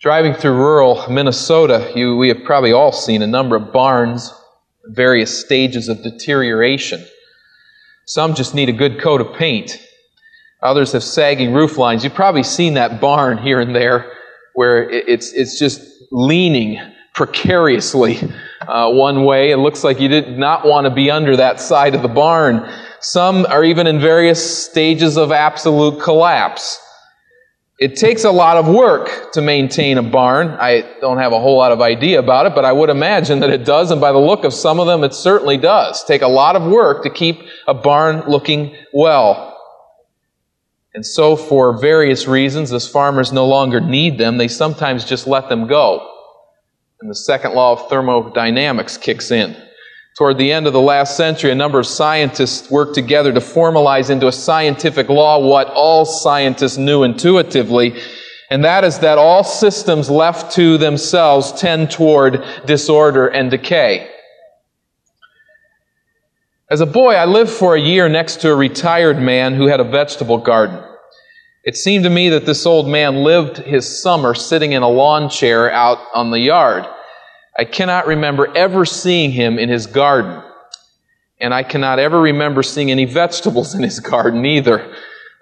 Driving through rural Minnesota, you, we have probably all seen a number of barns, various stages of deterioration. Some just need a good coat of paint. Others have sagging roof lines. You've probably seen that barn here and there where it's, it's just leaning precariously uh, one way. It looks like you did not want to be under that side of the barn. Some are even in various stages of absolute collapse. It takes a lot of work to maintain a barn. I don't have a whole lot of idea about it, but I would imagine that it does, and by the look of some of them, it certainly does. Take a lot of work to keep a barn looking well. And so, for various reasons, as farmers no longer need them, they sometimes just let them go. And the second law of thermodynamics kicks in. Toward the end of the last century, a number of scientists worked together to formalize into a scientific law what all scientists knew intuitively, and that is that all systems left to themselves tend toward disorder and decay. As a boy, I lived for a year next to a retired man who had a vegetable garden. It seemed to me that this old man lived his summer sitting in a lawn chair out on the yard. I cannot remember ever seeing him in his garden. And I cannot ever remember seeing any vegetables in his garden either.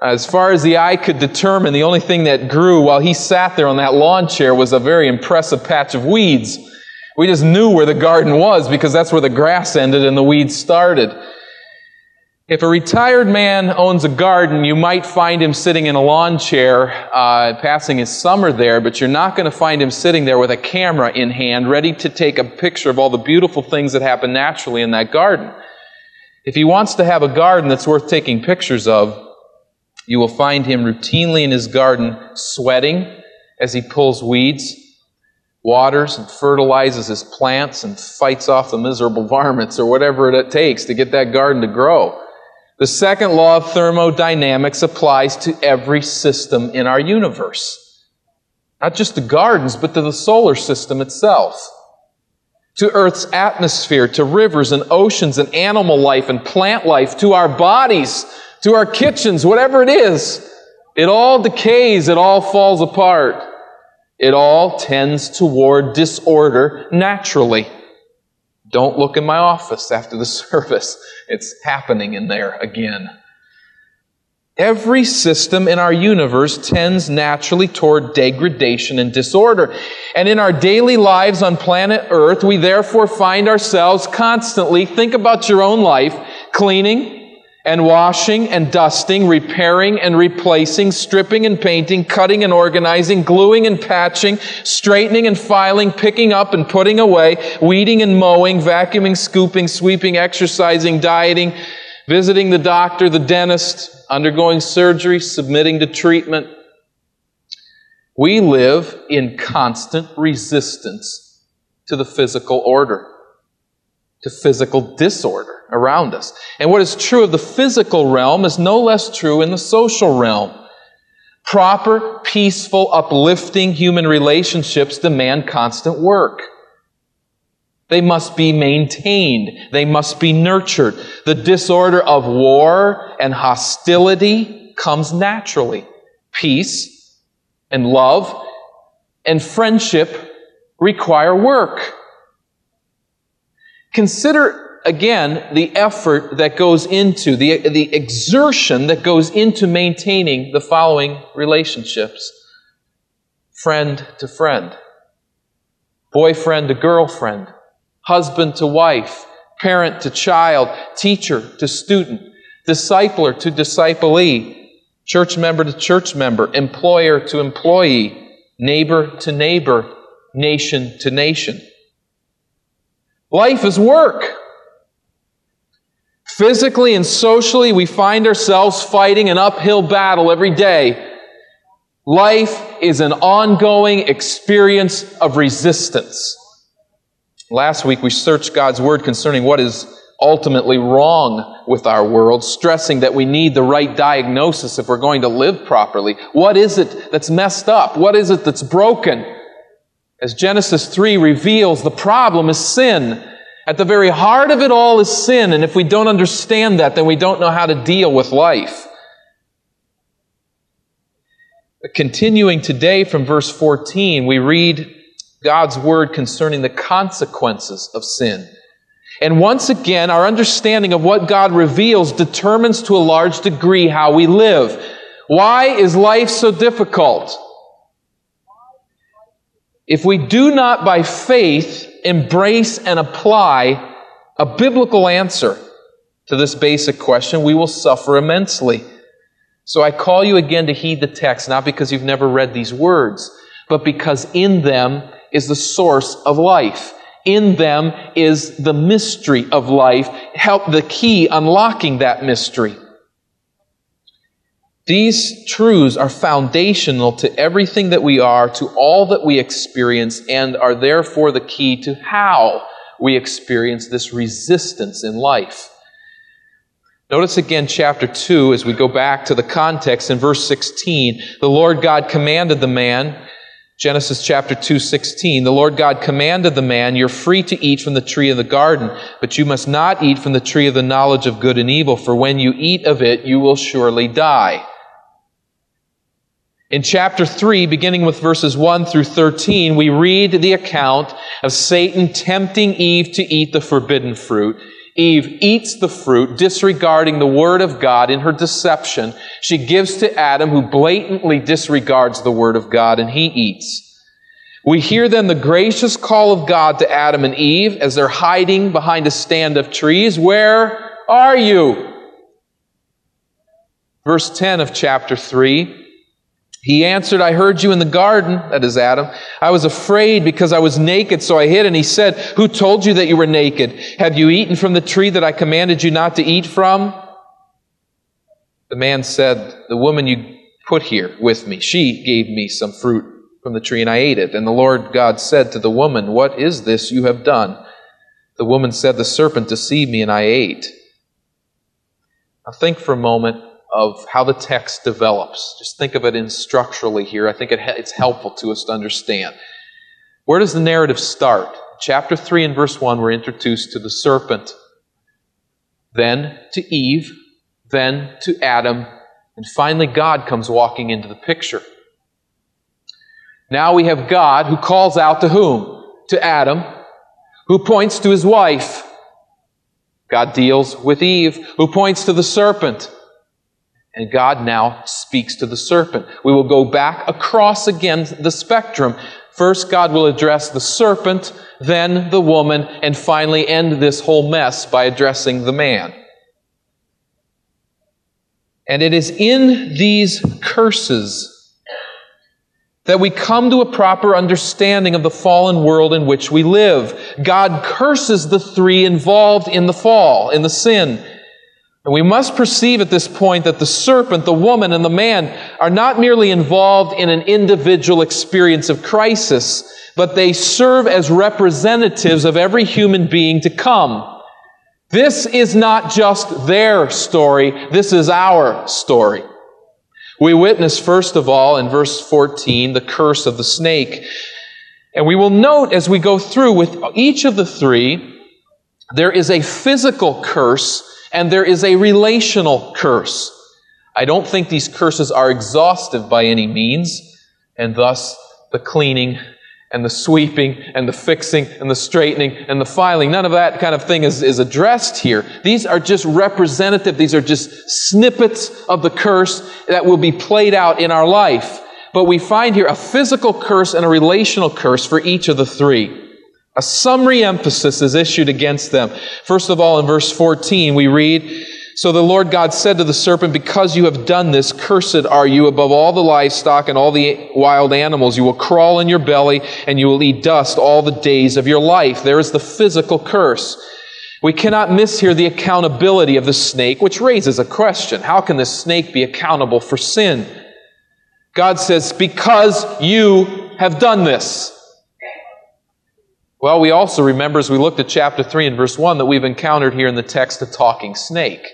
As far as the eye could determine, the only thing that grew while he sat there on that lawn chair was a very impressive patch of weeds. We just knew where the garden was because that's where the grass ended and the weeds started. If a retired man owns a garden, you might find him sitting in a lawn chair, uh, passing his summer there, but you're not going to find him sitting there with a camera in hand, ready to take a picture of all the beautiful things that happen naturally in that garden. If he wants to have a garden that's worth taking pictures of, you will find him routinely in his garden sweating as he pulls weeds, waters and fertilizes his plants, and fights off the miserable varmints or whatever it takes to get that garden to grow. The second law of thermodynamics applies to every system in our universe. Not just the gardens, but to the solar system itself. To Earth's atmosphere, to rivers and oceans and animal life and plant life, to our bodies, to our kitchens, whatever it is. It all decays, it all falls apart. It all tends toward disorder naturally. Don't look in my office after the service. It's happening in there again. Every system in our universe tends naturally toward degradation and disorder. And in our daily lives on planet Earth, we therefore find ourselves constantly, think about your own life, cleaning, and washing and dusting, repairing and replacing, stripping and painting, cutting and organizing, gluing and patching, straightening and filing, picking up and putting away, weeding and mowing, vacuuming, scooping, sweeping, exercising, dieting, visiting the doctor, the dentist, undergoing surgery, submitting to treatment. We live in constant resistance to the physical order, to physical disorder around us. And what is true of the physical realm is no less true in the social realm. Proper, peaceful, uplifting human relationships demand constant work. They must be maintained. They must be nurtured. The disorder of war and hostility comes naturally. Peace and love and friendship require work. Consider again, the effort that goes into, the, the exertion that goes into maintaining the following relationships. Friend to friend, boyfriend to girlfriend, husband to wife, parent to child, teacher to student, discipler to disciplee, church member to church member, employer to employee, neighbor to neighbor, nation to nation. Life is work. Physically and socially, we find ourselves fighting an uphill battle every day. Life is an ongoing experience of resistance. Last week, we searched God's Word concerning what is ultimately wrong with our world, stressing that we need the right diagnosis if we're going to live properly. What is it that's messed up? What is it that's broken? As Genesis 3 reveals, the problem is sin. At the very heart of it all is sin, and if we don't understand that, then we don't know how to deal with life. Continuing today from verse 14, we read God's word concerning the consequences of sin. And once again, our understanding of what God reveals determines to a large degree how we live. Why is life so difficult? If we do not by faith embrace and apply a biblical answer to this basic question, we will suffer immensely. So I call you again to heed the text, not because you've never read these words, but because in them is the source of life. In them is the mystery of life, help the key unlocking that mystery. These truths are foundational to everything that we are, to all that we experience, and are therefore the key to how we experience this resistance in life. Notice again chapter 2 as we go back to the context in verse 16. The Lord God commanded the man, Genesis chapter 2, 16. The Lord God commanded the man, You're free to eat from the tree of the garden, but you must not eat from the tree of the knowledge of good and evil, for when you eat of it, you will surely die. In chapter 3, beginning with verses 1 through 13, we read the account of Satan tempting Eve to eat the forbidden fruit. Eve eats the fruit, disregarding the word of God in her deception. She gives to Adam, who blatantly disregards the word of God, and he eats. We hear then the gracious call of God to Adam and Eve as they're hiding behind a stand of trees. Where are you? Verse 10 of chapter 3. He answered, I heard you in the garden, that is Adam. I was afraid because I was naked, so I hid. And he said, Who told you that you were naked? Have you eaten from the tree that I commanded you not to eat from? The man said, The woman you put here with me, she gave me some fruit from the tree, and I ate it. And the Lord God said to the woman, What is this you have done? The woman said, The serpent deceived me, and I ate. Now think for a moment of how the text develops. Just think of it in structurally here. I think it, it's helpful to us to understand. Where does the narrative start? Chapter 3 and verse 1, we're introduced to the serpent, then to Eve, then to Adam, and finally God comes walking into the picture. Now we have God who calls out to whom? To Adam, who points to his wife. God deals with Eve, who points to the serpent. And God now speaks to the serpent. We will go back across again the spectrum. First, God will address the serpent, then the woman, and finally end this whole mess by addressing the man. And it is in these curses that we come to a proper understanding of the fallen world in which we live. God curses the three involved in the fall, in the sin. And we must perceive at this point that the serpent, the woman, and the man are not merely involved in an individual experience of crisis, but they serve as representatives of every human being to come. This is not just their story, this is our story. We witness, first of all, in verse 14, the curse of the snake. And we will note as we go through with each of the three, there is a physical curse and there is a relational curse. I don't think these curses are exhaustive by any means, and thus the cleaning and the sweeping and the fixing and the straightening and the filing, none of that kind of thing is, is addressed here. These are just representative, these are just snippets of the curse that will be played out in our life. But we find here a physical curse and a relational curse for each of the three. A summary emphasis is issued against them. First of all, in verse 14, we read, So the Lord God said to the serpent, Because you have done this, cursed are you above all the livestock and all the wild animals. You will crawl in your belly, and you will eat dust all the days of your life. There is the physical curse. We cannot miss here the accountability of the snake, which raises a question. How can the snake be accountable for sin? God says, Because you have done this. Well, we also remember as we looked at chapter 3 and verse 1 that we've encountered here in the text a talking snake.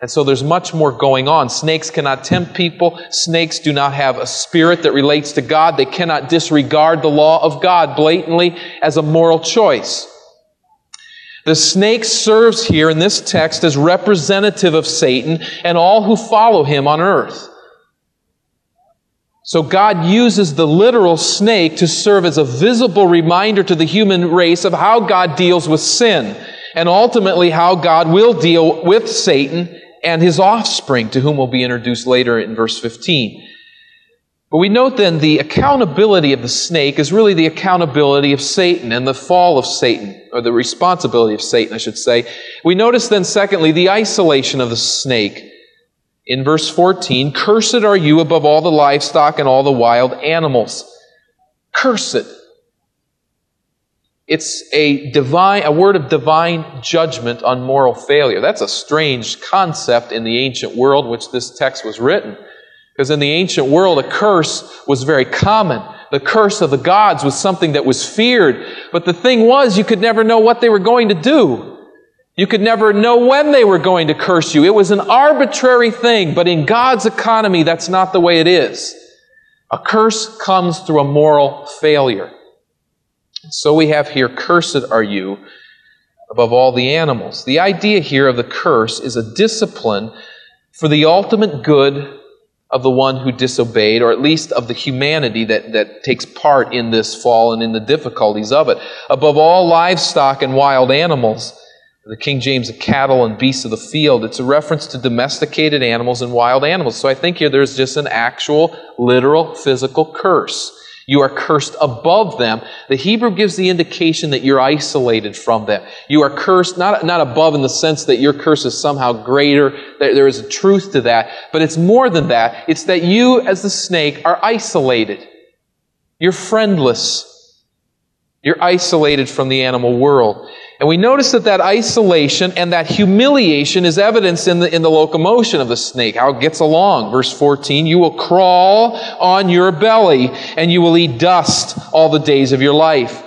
And so there's much more going on. Snakes cannot tempt people. Snakes do not have a spirit that relates to God. They cannot disregard the law of God blatantly as a moral choice. The snake serves here in this text as representative of Satan and all who follow him on earth. So God uses the literal snake to serve as a visible reminder to the human race of how God deals with sin and ultimately how God will deal with Satan and his offspring, to whom we'll be introduced later in verse 15. But we note then the accountability of the snake is really the accountability of Satan and the fall of Satan, or the responsibility of Satan, I should say. We notice then, secondly, the isolation of the snake. In verse 14, cursed are you above all the livestock and all the wild animals. Cursed. It's a divine, a word of divine judgment on moral failure. That's a strange concept in the ancient world which this text was written. Because in the ancient world, a curse was very common. The curse of the gods was something that was feared. But the thing was, you could never know what they were going to do. You could never know when they were going to curse you. It was an arbitrary thing, but in God's economy, that's not the way it is. A curse comes through a moral failure. So we have here, cursed are you above all the animals. The idea here of the curse is a discipline for the ultimate good of the one who disobeyed, or at least of the humanity that, that takes part in this fall and in the difficulties of it. Above all livestock and wild animals, the King James of cattle and beasts of the field, it's a reference to domesticated animals and wild animals. So I think here there's just an actual, literal, physical curse. You are cursed above them. The Hebrew gives the indication that you're isolated from them. You are cursed, not, not above in the sense that your curse is somehow greater, that there is a truth to that, but it's more than that. It's that you, as the snake, are isolated. You're friendless. You're isolated from the animal world. And we notice that that isolation and that humiliation is evidenced in the, in the locomotion of the snake, how it gets along. Verse 14, you will crawl on your belly and you will eat dust all the days of your life.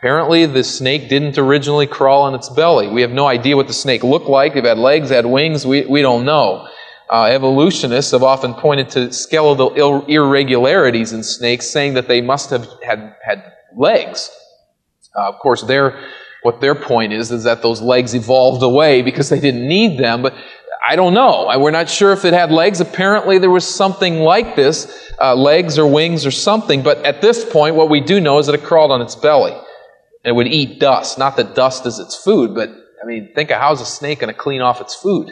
Apparently, the snake didn't originally crawl on its belly. We have no idea what the snake looked like. It had legs, had wings, we, we don't know. Uh, evolutionists have often pointed to skeletal irregularities in snakes, saying that they must have had, had legs. Uh, of course, their what their point is is that those legs evolved away because they didn't need them. But I don't know. We're not sure if it had legs. Apparently, there was something like this uh, legs or wings or something. But at this point, what we do know is that it crawled on its belly and it would eat dust. Not that dust is its food, but I mean, think of how's a snake going to clean off its food?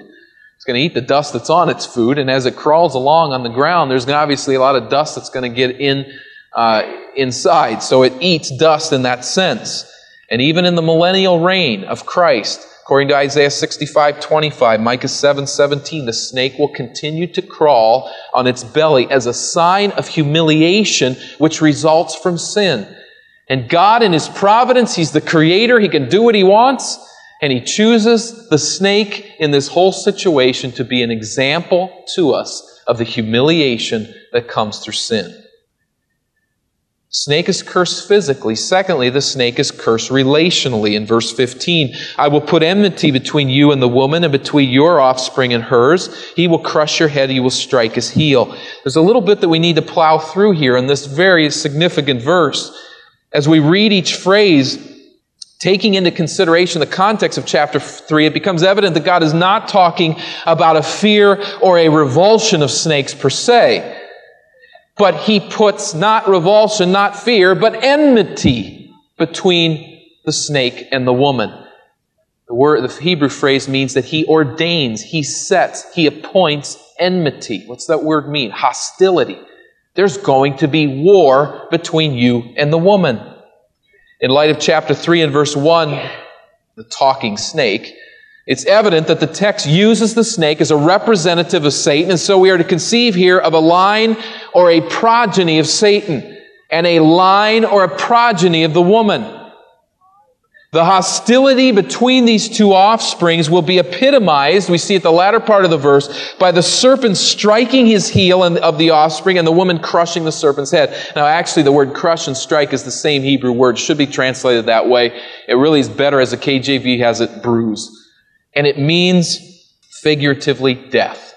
It's going to eat the dust that's on its food, and as it crawls along on the ground, there's obviously a lot of dust that's going to get in uh, inside. So it eats dust in that sense. And even in the millennial reign of Christ, according to Isaiah 65, 25, Micah 7, 17, the snake will continue to crawl on its belly as a sign of humiliation which results from sin. And God, in His providence, He's the creator, He can do what He wants, and He chooses the snake in this whole situation to be an example to us of the humiliation that comes through sin. Snake is cursed physically. Secondly, the snake is cursed relationally. In verse 15, I will put enmity between you and the woman and between your offspring and hers. He will crush your head, he will strike his heel. There's a little bit that we need to plow through here in this very significant verse. As we read each phrase, taking into consideration the context of chapter 3, it becomes evident that God is not talking about a fear or a revulsion of snakes per se but he puts not revulsion, not fear, but enmity between the snake and the woman. The word, the Hebrew phrase means that he ordains, he sets, he appoints enmity. What's that word mean? Hostility. There's going to be war between you and the woman. In light of chapter 3 and verse 1, the talking snake, it's evident that the text uses the snake as a representative of Satan, and so we are to conceive here of a line or a progeny of Satan, and a line or a progeny of the woman. The hostility between these two offsprings will be epitomized, we see at the latter part of the verse, by the serpent striking his heel of the offspring and the woman crushing the serpent's head. Now, actually, the word crush and strike is the same Hebrew word, should be translated that way. It really is better as the KJV has it, bruise and it means figuratively death.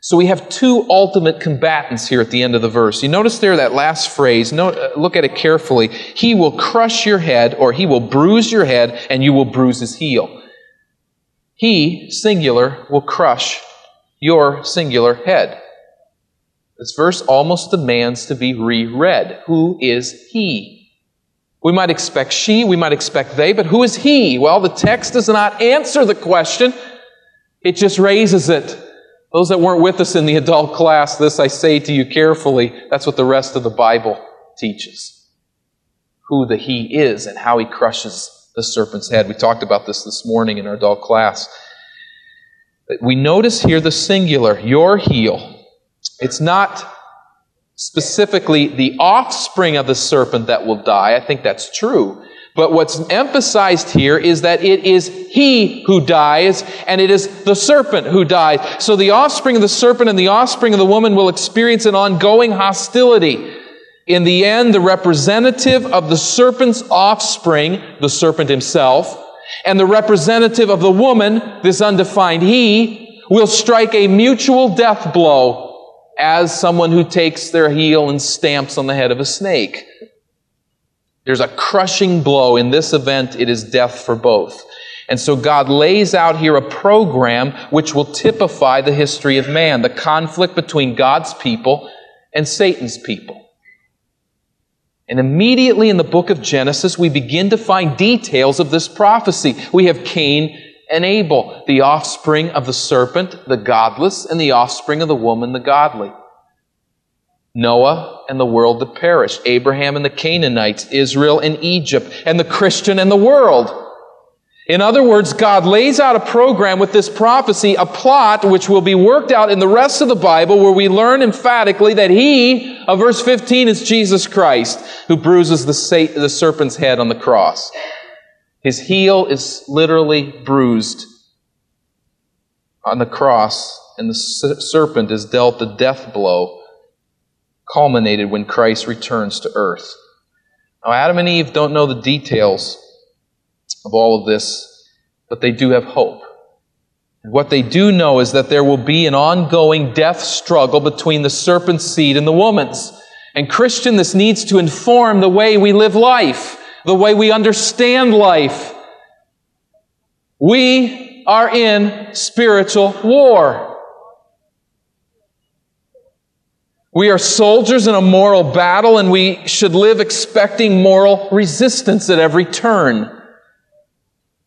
So we have two ultimate combatants here at the end of the verse. You notice there that last phrase, uh, look at it carefully. He will crush your head, or he will bruise your head, and you will bruise his heel. He, singular, will crush your singular head. This verse almost demands to be reread. Who is he? We might expect she, we might expect they, but who is he? Well, the text does not answer the question, it just raises it. Those that weren't with us in the adult class, this I say to you carefully, that's what the rest of the Bible teaches. Who the he is and how he crushes the serpent's head. We talked about this this morning in our adult class. We notice here the singular, your heel. It's not specifically the offspring of the serpent that will die. I think that's true. But what's emphasized here is that it is he who dies and it is the serpent who dies. So the offspring of the serpent and the offspring of the woman will experience an ongoing hostility. In the end, the representative of the serpent's offspring, the serpent himself, and the representative of the woman, this undefined he, will strike a mutual death blow as someone who takes their heel and stamps on the head of a snake. There's a crushing blow. In this event, it is death for both. And so God lays out here a program which will typify the history of man, the conflict between God's people and Satan's people. And immediately in the book of Genesis, we begin to find details of this prophecy. We have Cain and Abel, the offspring of the serpent, the godless, and the offspring of the woman, the godly. Noah and the world that perished, Abraham and the Canaanites, Israel and Egypt, and the Christian and the world. In other words, God lays out a program with this prophecy, a plot which will be worked out in the rest of the Bible where we learn emphatically that He, of verse 15, is Jesus Christ who bruises the serpent's head on the cross. His heel is literally bruised on the cross, and the serpent is dealt the death blow, culminated when Christ returns to earth. Now, Adam and Eve don't know the details of all of this, but they do have hope. And what they do know is that there will be an ongoing death struggle between the serpent's seed and the woman's. And Christian, this needs to inform the way we live life the way we understand life. We are in spiritual war. We are soldiers in a moral battle, and we should live expecting moral resistance at every turn.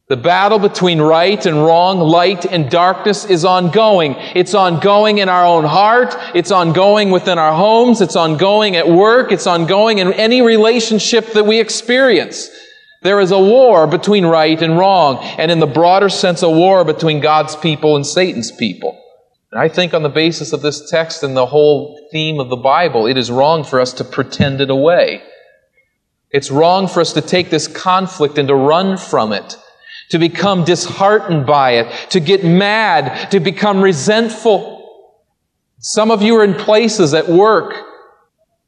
The battle between right and wrong, light and darkness is ongoing. It's ongoing in our own heart. It's ongoing within our homes. It's ongoing at work. It's ongoing in any relationship that we experience. There is a war between right and wrong, and in the broader sense, a war between God's people and Satan's people. And I think on the basis of this text and the whole theme of the Bible, it is wrong for us to pretend it away. It's wrong for us to take this conflict and to run from it to become disheartened by it, to get mad, to become resentful. Some of you are in places at work,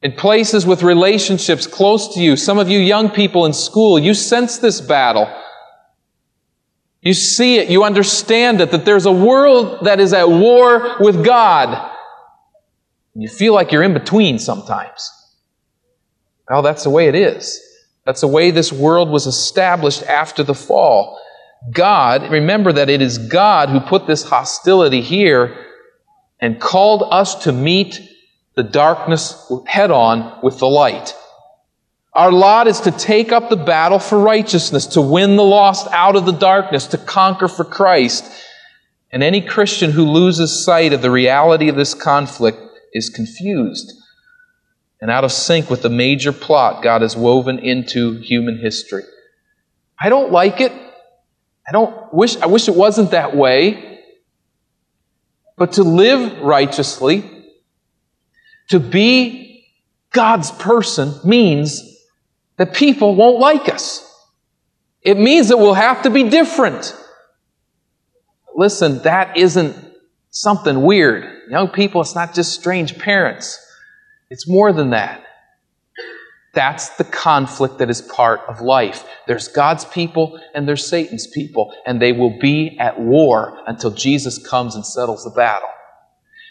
in places with relationships close to you. Some of you young people in school, you sense this battle. You see it, you understand it, that there's a world that is at war with God. You feel like you're in between sometimes. Well, that's the way it is. That's the way this world was established after the fall. God, remember that it is God who put this hostility here and called us to meet the darkness head on with the light. Our lot is to take up the battle for righteousness, to win the lost out of the darkness, to conquer for Christ. And any Christian who loses sight of the reality of this conflict is confused and out of sync with the major plot God has woven into human history. I don't like it. I don't wish, I wish it wasn't that way. But to live righteously, to be God's person means that people won't like us. It means that we'll have to be different. Listen, that isn't something weird. Young people, it's not just strange parents. It's more than that. That's the conflict that is part of life. There's God's people and there's Satan's people, and they will be at war until Jesus comes and settles the battle.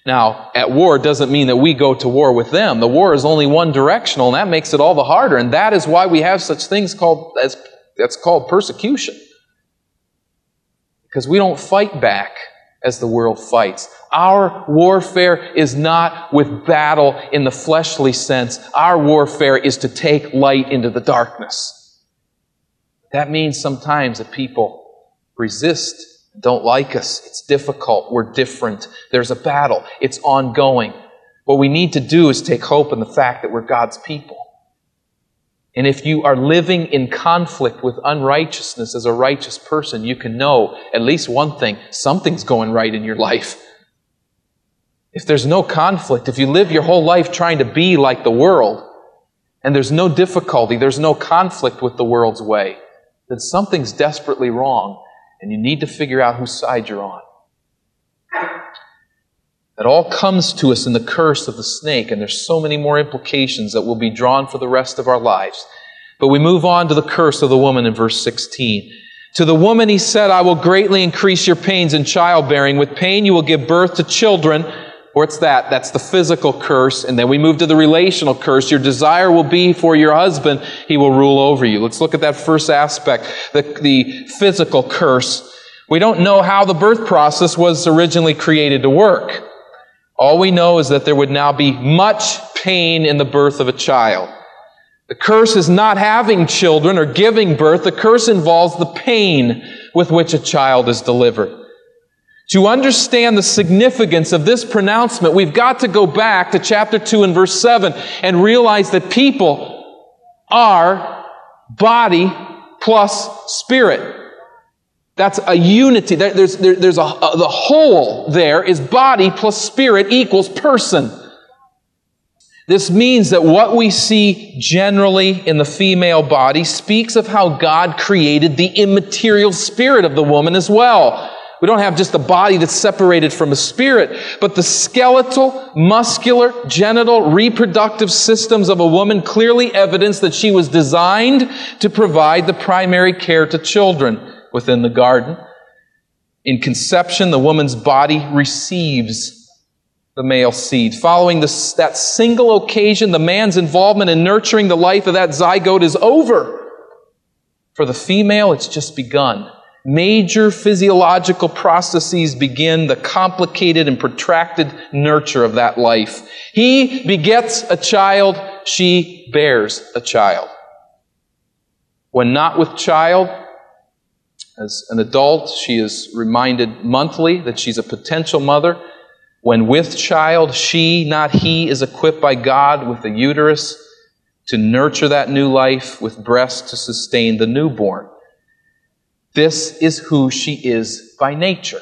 Now, at war doesn't mean that we go to war with them. The war is only one directional, and that makes it all the harder. And that is why we have such things called as that's called persecution. Because we don't fight back as the world fights. Our warfare is not with battle in the fleshly sense. Our warfare is to take light into the darkness. That means sometimes that people resist, don't like us. It's difficult. We're different. There's a battle. It's ongoing. What we need to do is take hope in the fact that we're God's people. And if you are living in conflict with unrighteousness as a righteous person, you can know at least one thing something's going right in your life. If there's no conflict, if you live your whole life trying to be like the world, and there's no difficulty, there's no conflict with the world's way, then something's desperately wrong, and you need to figure out whose side you're on. That all comes to us in the curse of the snake, and there's so many more implications that will be drawn for the rest of our lives. But we move on to the curse of the woman in verse 16. To the woman he said, I will greatly increase your pains in childbearing. With pain you will give birth to children. What's that? That's the physical curse. And then we move to the relational curse. Your desire will be for your husband. He will rule over you. Let's look at that first aspect, the, the physical curse. We don't know how the birth process was originally created to work. All we know is that there would now be much pain in the birth of a child. The curse is not having children or giving birth. The curse involves the pain with which a child is delivered. To understand the significance of this pronouncement, we've got to go back to chapter 2 and verse 7 and realize that people are body plus spirit. That's a unity. There's, there's a, a, the whole there is body plus spirit equals person. This means that what we see generally in the female body speaks of how God created the immaterial spirit of the woman as well. We don't have just a body that's separated from a spirit, but the skeletal, muscular, genital, reproductive systems of a woman clearly evidence that she was designed to provide the primary care to children within the garden. In conception, the woman's body receives the male seed. Following this, that single occasion, the man's involvement in nurturing the life of that zygote is over. For the female, it's just begun. Major physiological processes begin the complicated and protracted nurture of that life. He begets a child, she bears a child. When not with child, as an adult, she is reminded monthly that she's a potential mother. When with child, she, not he, is equipped by God with a uterus to nurture that new life, with breasts to sustain the newborn. This is who she is by nature.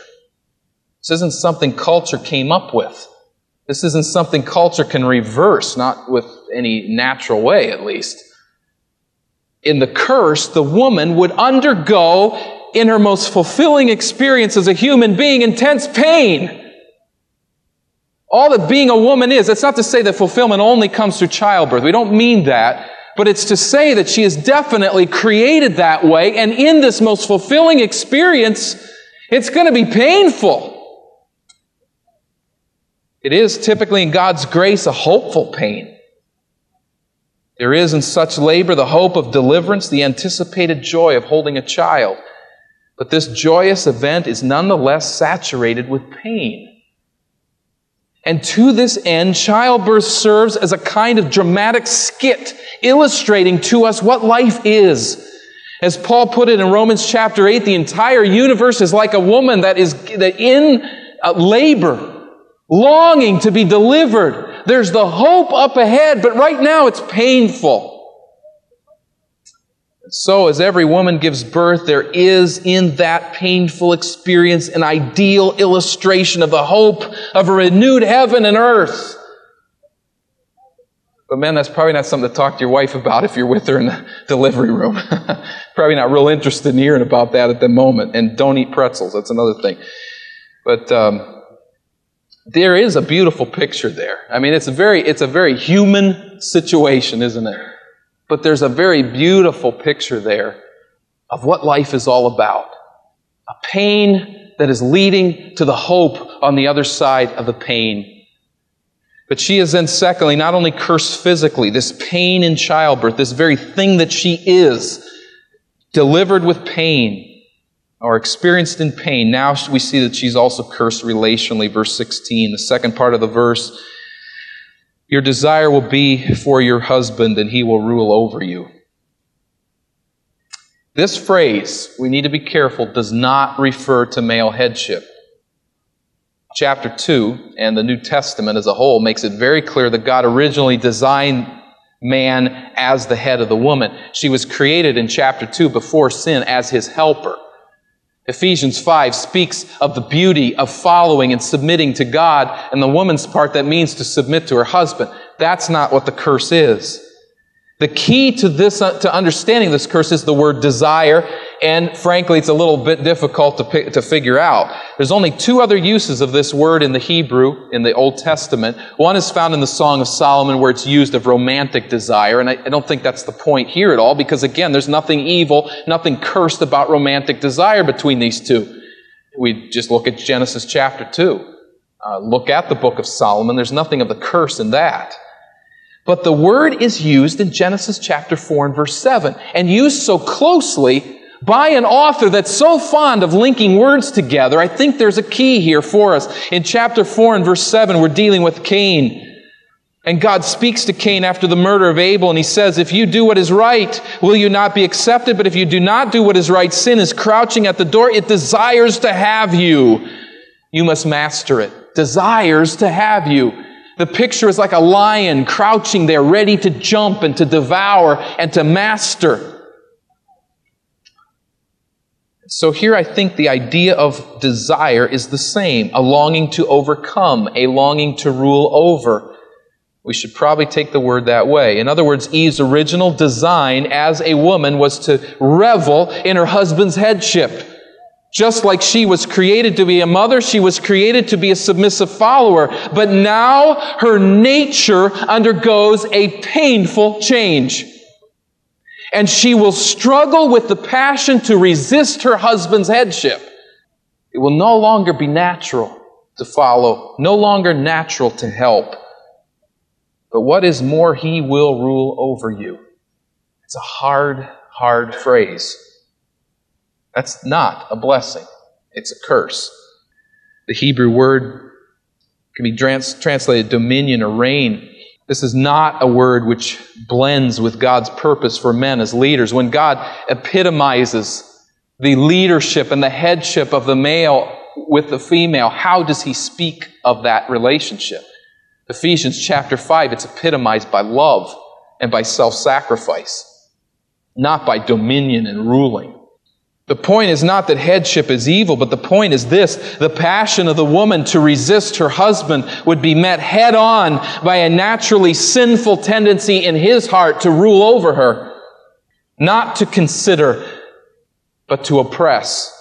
This isn't something culture came up with. This isn't something culture can reverse, not with any natural way at least. In the curse, the woman would undergo in her most fulfilling experience as a human being intense pain. All that being a woman is, that's not to say that fulfillment only comes through childbirth. We don't mean that. But it's to say that she is definitely created that way. And in this most fulfilling experience, it's going to be painful. It is typically in God's grace a hopeful pain. There is in such labor the hope of deliverance, the anticipated joy of holding a child. But this joyous event is nonetheless saturated with pain. And to this end, childbirth serves as a kind of dramatic skit illustrating to us what life is. As Paul put it in Romans chapter 8, the entire universe is like a woman that is in uh, labor, longing to be delivered. There's the hope up ahead, but right now it's painful. So, as every woman gives birth, there is in that painful experience an ideal illustration of the hope of a renewed heaven and earth. But, man, that's probably not something to talk to your wife about if you're with her in the delivery room. probably not real interested in hearing about that at the moment. And don't eat pretzels, that's another thing. But, um, there is a beautiful picture there. I mean, it's a very, it's a very human situation, isn't it? But there's a very beautiful picture there of what life is all about. A pain that is leading to the hope on the other side of the pain. But she is then, secondly, not only cursed physically, this pain in childbirth, this very thing that she is, delivered with pain. or experienced in pain. Now we see that she's also cursed relationally. Verse 16, the second part of the verse. Your desire will be for your husband, and he will rule over you. This phrase, we need to be careful, does not refer to male headship. Chapter 2 and the New Testament as a whole makes it very clear that God originally designed man as the head of the woman. She was created in chapter 2 before sin as his helper. Ephesians 5 speaks of the beauty of following and submitting to God, and the woman's part that means to submit to her husband. That's not what the curse is. The key to this, uh, to understanding this curse is the word desire, and frankly, it's a little bit difficult to, pick, to figure out. There's only two other uses of this word in the Hebrew, in the Old Testament. One is found in the Song of Solomon, where it's used of romantic desire, and I, I don't think that's the point here at all, because again, there's nothing evil, nothing cursed about romantic desire between these two. We just look at Genesis chapter 2. Uh, look at the book of Solomon. There's nothing of the curse in that. But the word is used in Genesis chapter 4 and verse 7, and used so closely by an author that's so fond of linking words together. I think there's a key here for us. In chapter 4 and verse 7, we're dealing with Cain. And God speaks to Cain after the murder of Abel, and he says, If you do what is right, will you not be accepted? But if you do not do what is right, sin is crouching at the door. It desires to have you. You must master it. Desires to have you. The picture is like a lion crouching there, ready to jump and to devour and to master. So here I think the idea of desire is the same a longing to overcome, a longing to rule over. We should probably take the word that way. In other words, Eve's original design as a woman was to revel in her husband's headship. Just like she was created to be a mother, she was created to be a submissive follower. But now her nature undergoes a painful change. And she will struggle with the passion to resist her husband's headship. It will no longer be natural to follow, no longer natural to help. But what is more, he will rule over you. It's a hard, hard phrase. That's not a blessing, it's a curse. The Hebrew word can be trans- translated dominion or reign. This is not a word which blends with God's purpose for men as leaders. When God epitomizes the leadership and the headship of the male with the female, how does he speak of that relationship? Ephesians chapter 5, it's epitomized by love and by self sacrifice, not by dominion and ruling. The point is not that headship is evil, but the point is this. The passion of the woman to resist her husband would be met head on by a naturally sinful tendency in his heart to rule over her. Not to consider, but to oppress.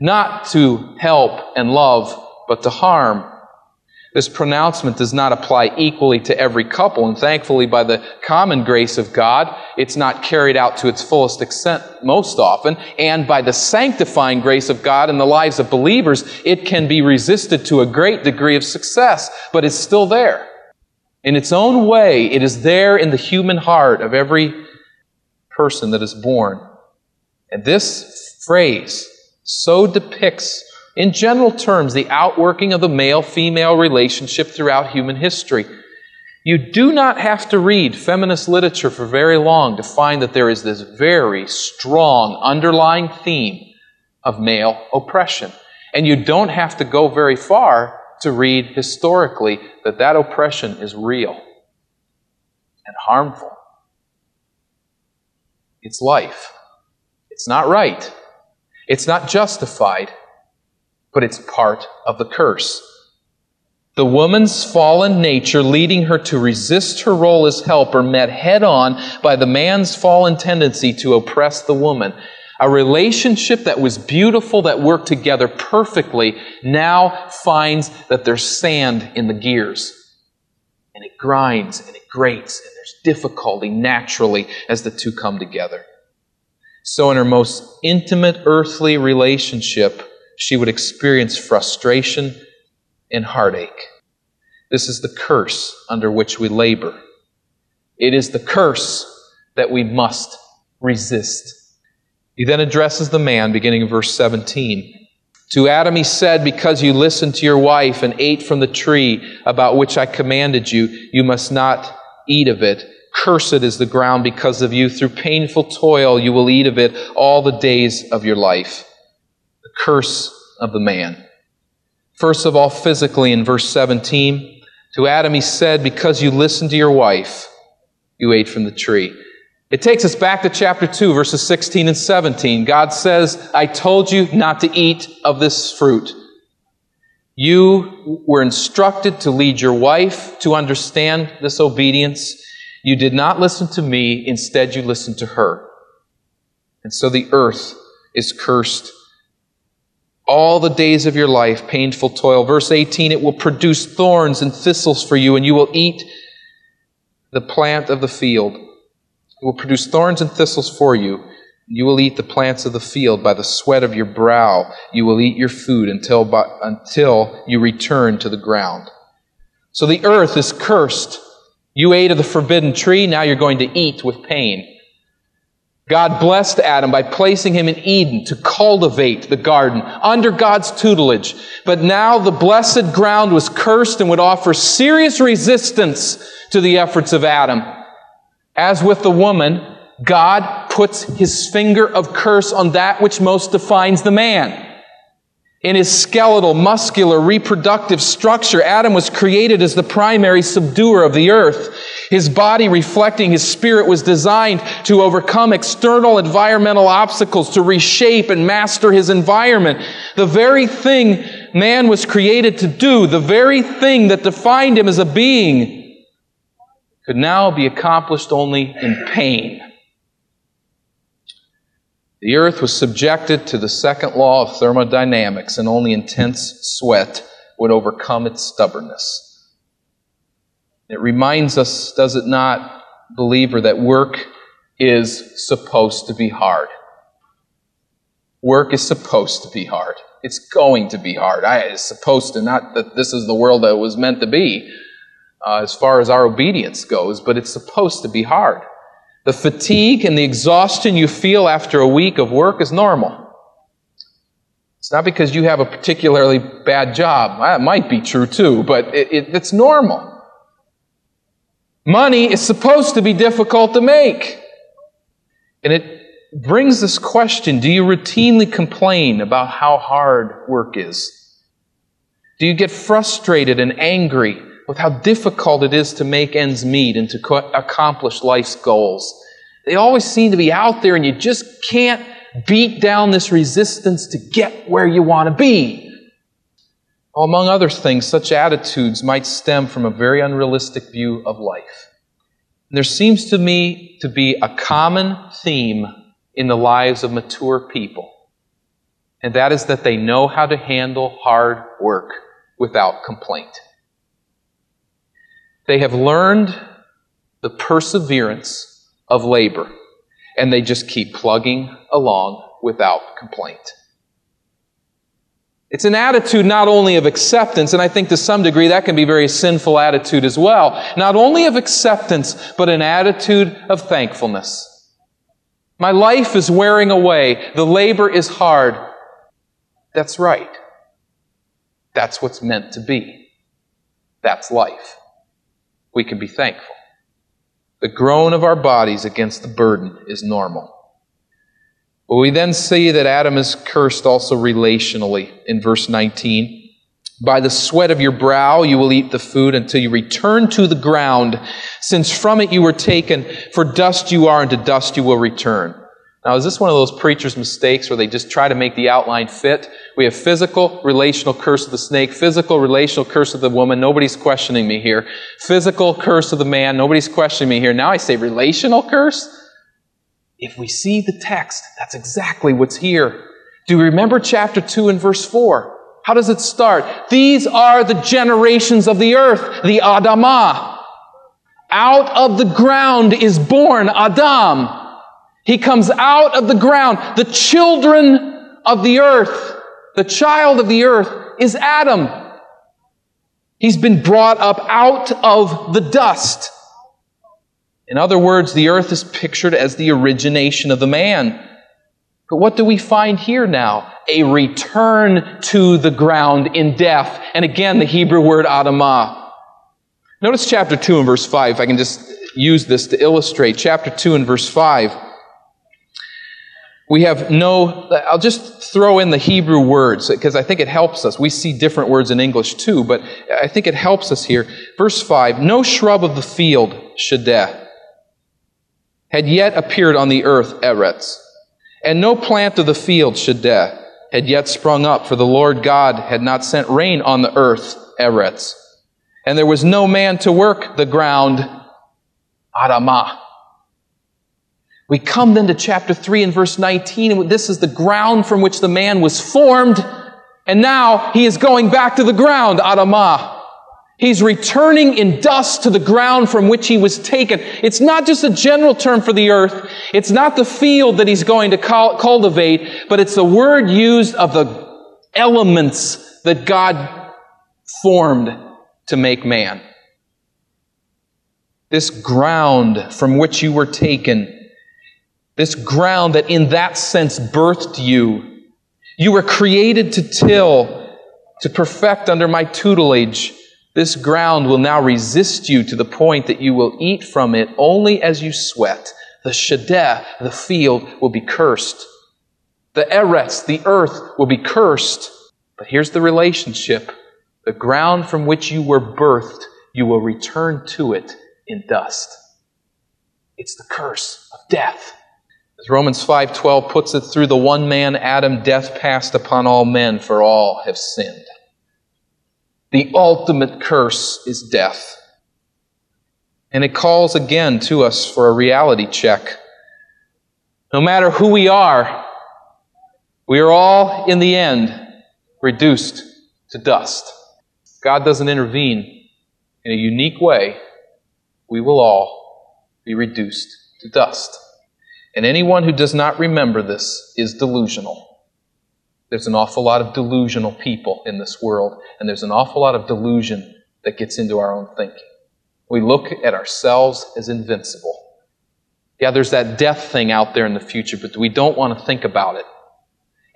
Not to help and love, but to harm. This pronouncement does not apply equally to every couple, and thankfully, by the common grace of God, it's not carried out to its fullest extent most often, and by the sanctifying grace of God in the lives of believers, it can be resisted to a great degree of success, but it's still there. In its own way, it is there in the human heart of every person that is born. And this phrase so depicts in general terms, the outworking of the male female relationship throughout human history. You do not have to read feminist literature for very long to find that there is this very strong underlying theme of male oppression. And you don't have to go very far to read historically that that oppression is real and harmful. It's life. It's not right. It's not justified but it's part of the curse. The woman's fallen nature leading her to resist her role as helper met head on by the man's fallen tendency to oppress the woman. A relationship that was beautiful, that worked together perfectly, now finds that there's sand in the gears. And it grinds and it grates and there's difficulty naturally as the two come together. So in her most intimate earthly relationship, she would experience frustration and heartache. This is the curse under which we labor. It is the curse that we must resist. He then addresses the man, beginning in verse 17. To Adam he said, Because you listened to your wife and ate from the tree about which I commanded you, you must not eat of it. Cursed is the ground because of you. Through painful toil you will eat of it all the days of your life. Curse of the man. First of all, physically in verse 17, to Adam he said, Because you listened to your wife, you ate from the tree. It takes us back to chapter 2, verses 16 and 17. God says, I told you not to eat of this fruit. You were instructed to lead your wife to understand this obedience. You did not listen to me, instead, you listened to her. And so the earth is cursed. All the days of your life, painful toil. Verse 18, it will produce thorns and thistles for you, and you will eat the plant of the field. It will produce thorns and thistles for you. And you will eat the plants of the field by the sweat of your brow. You will eat your food until, by, until you return to the ground. So the earth is cursed. You ate of the forbidden tree, now you're going to eat with pain. God blessed Adam by placing him in Eden to cultivate the garden under God's tutelage. But now the blessed ground was cursed and would offer serious resistance to the efforts of Adam. As with the woman, God puts his finger of curse on that which most defines the man. In his skeletal, muscular, reproductive structure, Adam was created as the primary subduer of the earth. His body, reflecting his spirit, was designed to overcome external environmental obstacles, to reshape and master his environment. The very thing man was created to do, the very thing that defined him as a being, could now be accomplished only in pain. The earth was subjected to the second law of thermodynamics, and only intense sweat would overcome its stubbornness. It reminds us, does it not, believer, that work is supposed to be hard. Work is supposed to be hard. It's going to be hard. I, it's supposed to, not that this is the world that it was meant to be uh, as far as our obedience goes, but it's supposed to be hard. The fatigue and the exhaustion you feel after a week of work is normal. It's not because you have a particularly bad job. That might be true too, but it, it, it's normal. Money is supposed to be difficult to make. And it brings this question Do you routinely complain about how hard work is? Do you get frustrated and angry with how difficult it is to make ends meet and to co- accomplish life's goals. They always seem to be out there and you just can't beat down this resistance to get where you want to be. Among other things, such attitudes might stem from a very unrealistic view of life. And there seems to me to be a common theme in the lives of mature people, and that is that they know how to handle hard work without complaint. They have learned the perseverance of labor, and they just keep plugging along without complaint. It's an attitude not only of acceptance, and I think to some degree that can be a very sinful attitude as well. Not only of acceptance, but an attitude of thankfulness. My life is wearing away. The labor is hard. That's right. That's what's meant to be. That's life we can be thankful. The groan of our bodies against the burden is normal. But we then see that Adam is cursed also relationally in verse 19. By the sweat of your brow you will eat the food until you return to the ground, since from it you were taken, for dust you are, and to dust you will return. Now, is this one of those preacher's mistakes where they just try to make the outline fit? We have physical, relational curse of the snake, physical, relational curse of the woman. Nobody's questioning me here. Physical curse of the man. Nobody's questioning me here. Now I say relational curse? If we see the text, that's exactly what's here. Do you remember chapter 2 and verse 4? How does it start? These are the generations of the earth, the Adamah. Out of the ground is born Adam. He comes out of the ground. The children of the earth, the child of the earth is Adam. He's been brought up out of the dust. In other words, the earth is pictured as the origination of the man. But what do we find here now? A return to the ground in death. And again, the Hebrew word adamah. Notice chapter 2 and verse 5. If I can just use this to illustrate. Chapter 2 and verse 5. We have no, I'll just throw in the Hebrew words because I think it helps us. We see different words in English too, but I think it helps us here. Verse 5 No shrub of the field, Shadeh, had yet appeared on the earth, Eretz. And no plant of the field, Shadeh, had yet sprung up, for the Lord God had not sent rain on the earth, Eretz. And there was no man to work the ground, Adamah. We come then to chapter 3 and verse 19, and this is the ground from which the man was formed, and now he is going back to the ground, Adamah. He's returning in dust to the ground from which he was taken. It's not just a general term for the earth. It's not the field that he's going to cultivate, but it's the word used of the elements that God formed to make man. This ground from which you were taken this ground that in that sense birthed you. You were created to till, to perfect under my tutelage. This ground will now resist you to the point that you will eat from it only as you sweat. The Shadeh, the field, will be cursed. The Eretz, the earth, will be cursed. But here's the relationship. The ground from which you were birthed, you will return to it in dust. It's the curse of death. As Romans 5:12 puts it, through the one man Adam death passed upon all men for all have sinned. The ultimate curse is death. And it calls again to us for a reality check. No matter who we are, we are all in the end reduced to dust. God doesn't intervene in a unique way. We will all be reduced to dust. And anyone who does not remember this is delusional. There's an awful lot of delusional people in this world, and there's an awful lot of delusion that gets into our own thinking. We look at ourselves as invincible. Yeah, there's that death thing out there in the future, but we don't want to think about it.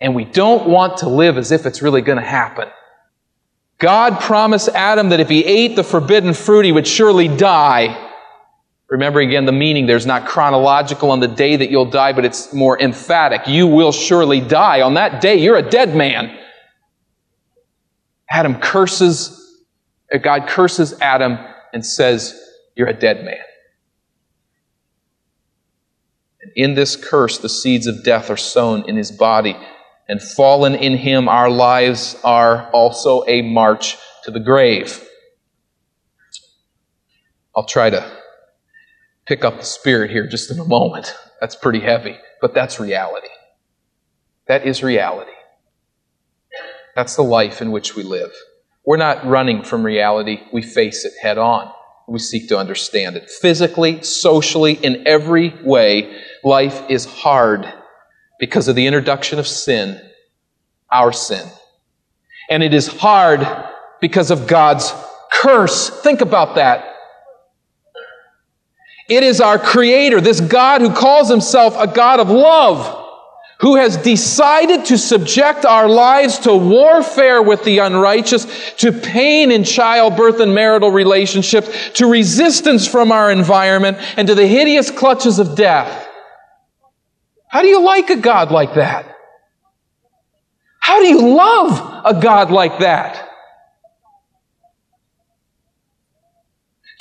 And we don't want to live as if it's really going to happen. God promised Adam that if he ate the forbidden fruit, he would surely die. Remembering again the meaning, there's not chronological on the day that you'll die, but it's more emphatic. You will surely die. On that day, you're a dead man. Adam curses, uh, God curses Adam and says, You're a dead man. And in this curse, the seeds of death are sown in his body, and fallen in him, our lives are also a march to the grave. I'll try to pick up the spirit here just in a moment. That's pretty heavy, but that's reality. That is reality. That's the life in which we live. We're not running from reality, we face it head on. We seek to understand it. Physically, socially, in every way, life is hard because of the introduction of sin, our sin. And it is hard because of God's curse. Think about that. It is our Creator, this God who calls Himself a God of love, who has decided to subject our lives to warfare with the unrighteous, to pain in childbirth and marital relationships, to resistance from our environment, and to the hideous clutches of death. How do you like a God like that? How do you love a God like that?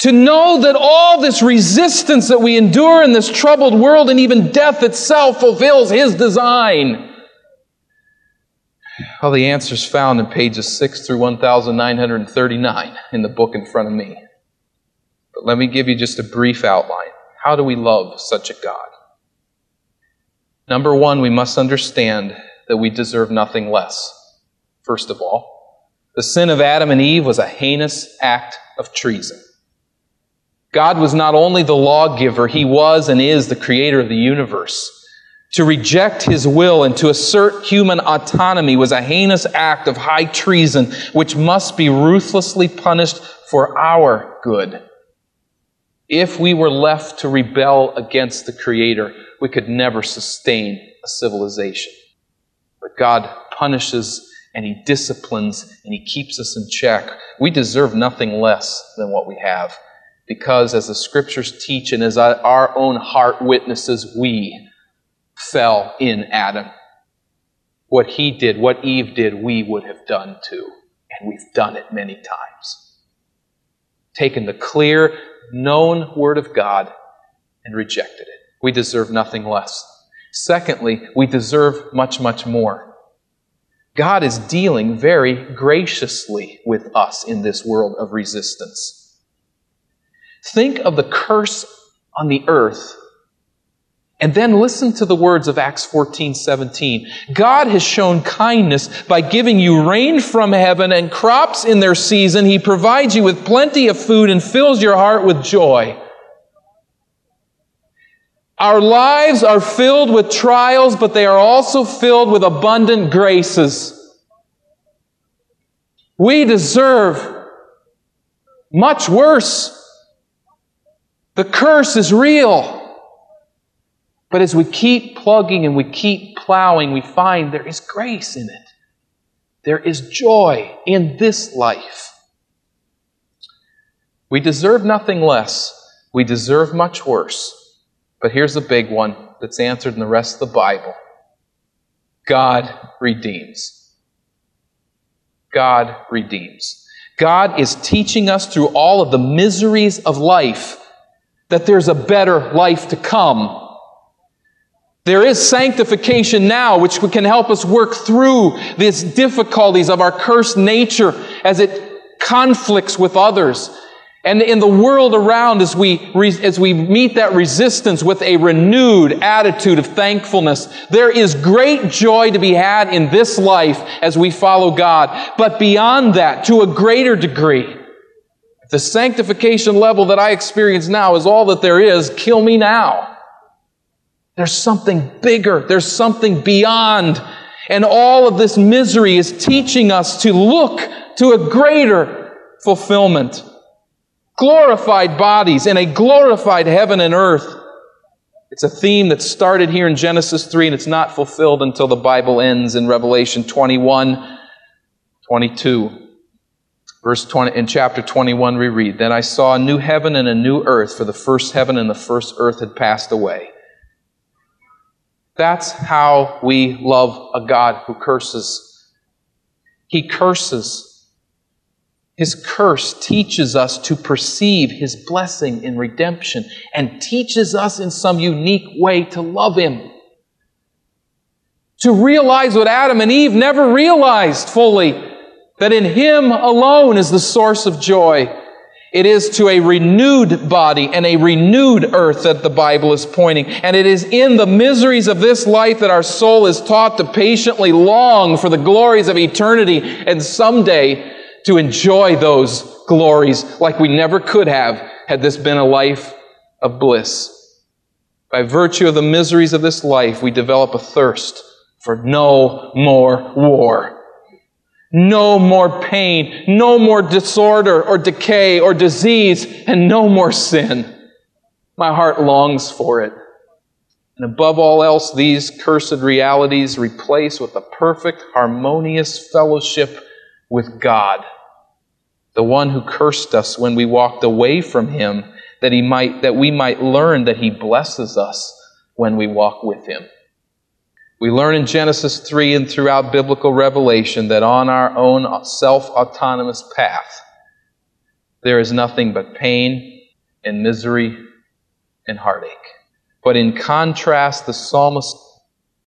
To know that all this resistance that we endure in this troubled world and even death itself fulfills His design. Well, the answer is found in pages 6 through 1939 in the book in front of me. But let me give you just a brief outline. How do we love such a God? Number one, we must understand that we deserve nothing less. First of all, the sin of Adam and Eve was a heinous act of treason. God was not only the lawgiver, He was and is the creator of the universe. To reject His will and to assert human autonomy was a heinous act of high treason, which must be ruthlessly punished for our good. If we were left to rebel against the Creator, we could never sustain a civilization. But God punishes and He disciplines and He keeps us in check. We deserve nothing less than what we have. Because, as the scriptures teach and as our own heart witnesses, we fell in Adam. What he did, what Eve did, we would have done too. And we've done it many times. Taken the clear, known Word of God and rejected it. We deserve nothing less. Secondly, we deserve much, much more. God is dealing very graciously with us in this world of resistance. Think of the curse on the earth and then listen to the words of Acts 14, 17. God has shown kindness by giving you rain from heaven and crops in their season. He provides you with plenty of food and fills your heart with joy. Our lives are filled with trials, but they are also filled with abundant graces. We deserve much worse. The curse is real. But as we keep plugging and we keep plowing, we find there is grace in it. There is joy in this life. We deserve nothing less. We deserve much worse. But here's the big one that's answered in the rest of the Bible God redeems. God redeems. God is teaching us through all of the miseries of life that there's a better life to come there is sanctification now, which can help us work through these difficulties of our cursed nature as it conflicts with others. And in the world around, as we, as we meet that resistance with a renewed attitude of thankfulness, there is great joy to be had in this life as we follow God. But beyond that, to a greater degree, the sanctification level that I experience now is all that there is, kill me now. There's something bigger. There's something beyond. And all of this misery is teaching us to look to a greater fulfillment. Glorified bodies in a glorified heaven and earth. It's a theme that started here in Genesis 3 and it's not fulfilled until the Bible ends in Revelation 21, 22. Verse 20, in chapter 21 we read, Then I saw a new heaven and a new earth, for the first heaven and the first earth had passed away that's how we love a God who curses. He curses. His curse teaches us to perceive His blessing in redemption and teaches us in some unique way to love Him. To realize what Adam and Eve never realized fully that in Him alone is the source of joy. It is to a renewed body and a renewed earth that the Bible is pointing. And it is in the miseries of this life that our soul is taught to patiently long for the glories of eternity and someday to enjoy those glories like we never could have had this been a life of bliss. By virtue of the miseries of this life, we develop a thirst for no more war. No more pain, no more disorder or decay or disease, and no more sin. My heart longs for it. And above all else, these cursed realities replace with a perfect, harmonious fellowship with God, the one who cursed us when we walked away from Him, that, he might, that we might learn that He blesses us when we walk with Him. We learn in Genesis 3 and throughout biblical revelation that on our own self autonomous path, there is nothing but pain and misery and heartache. But in contrast, the psalmist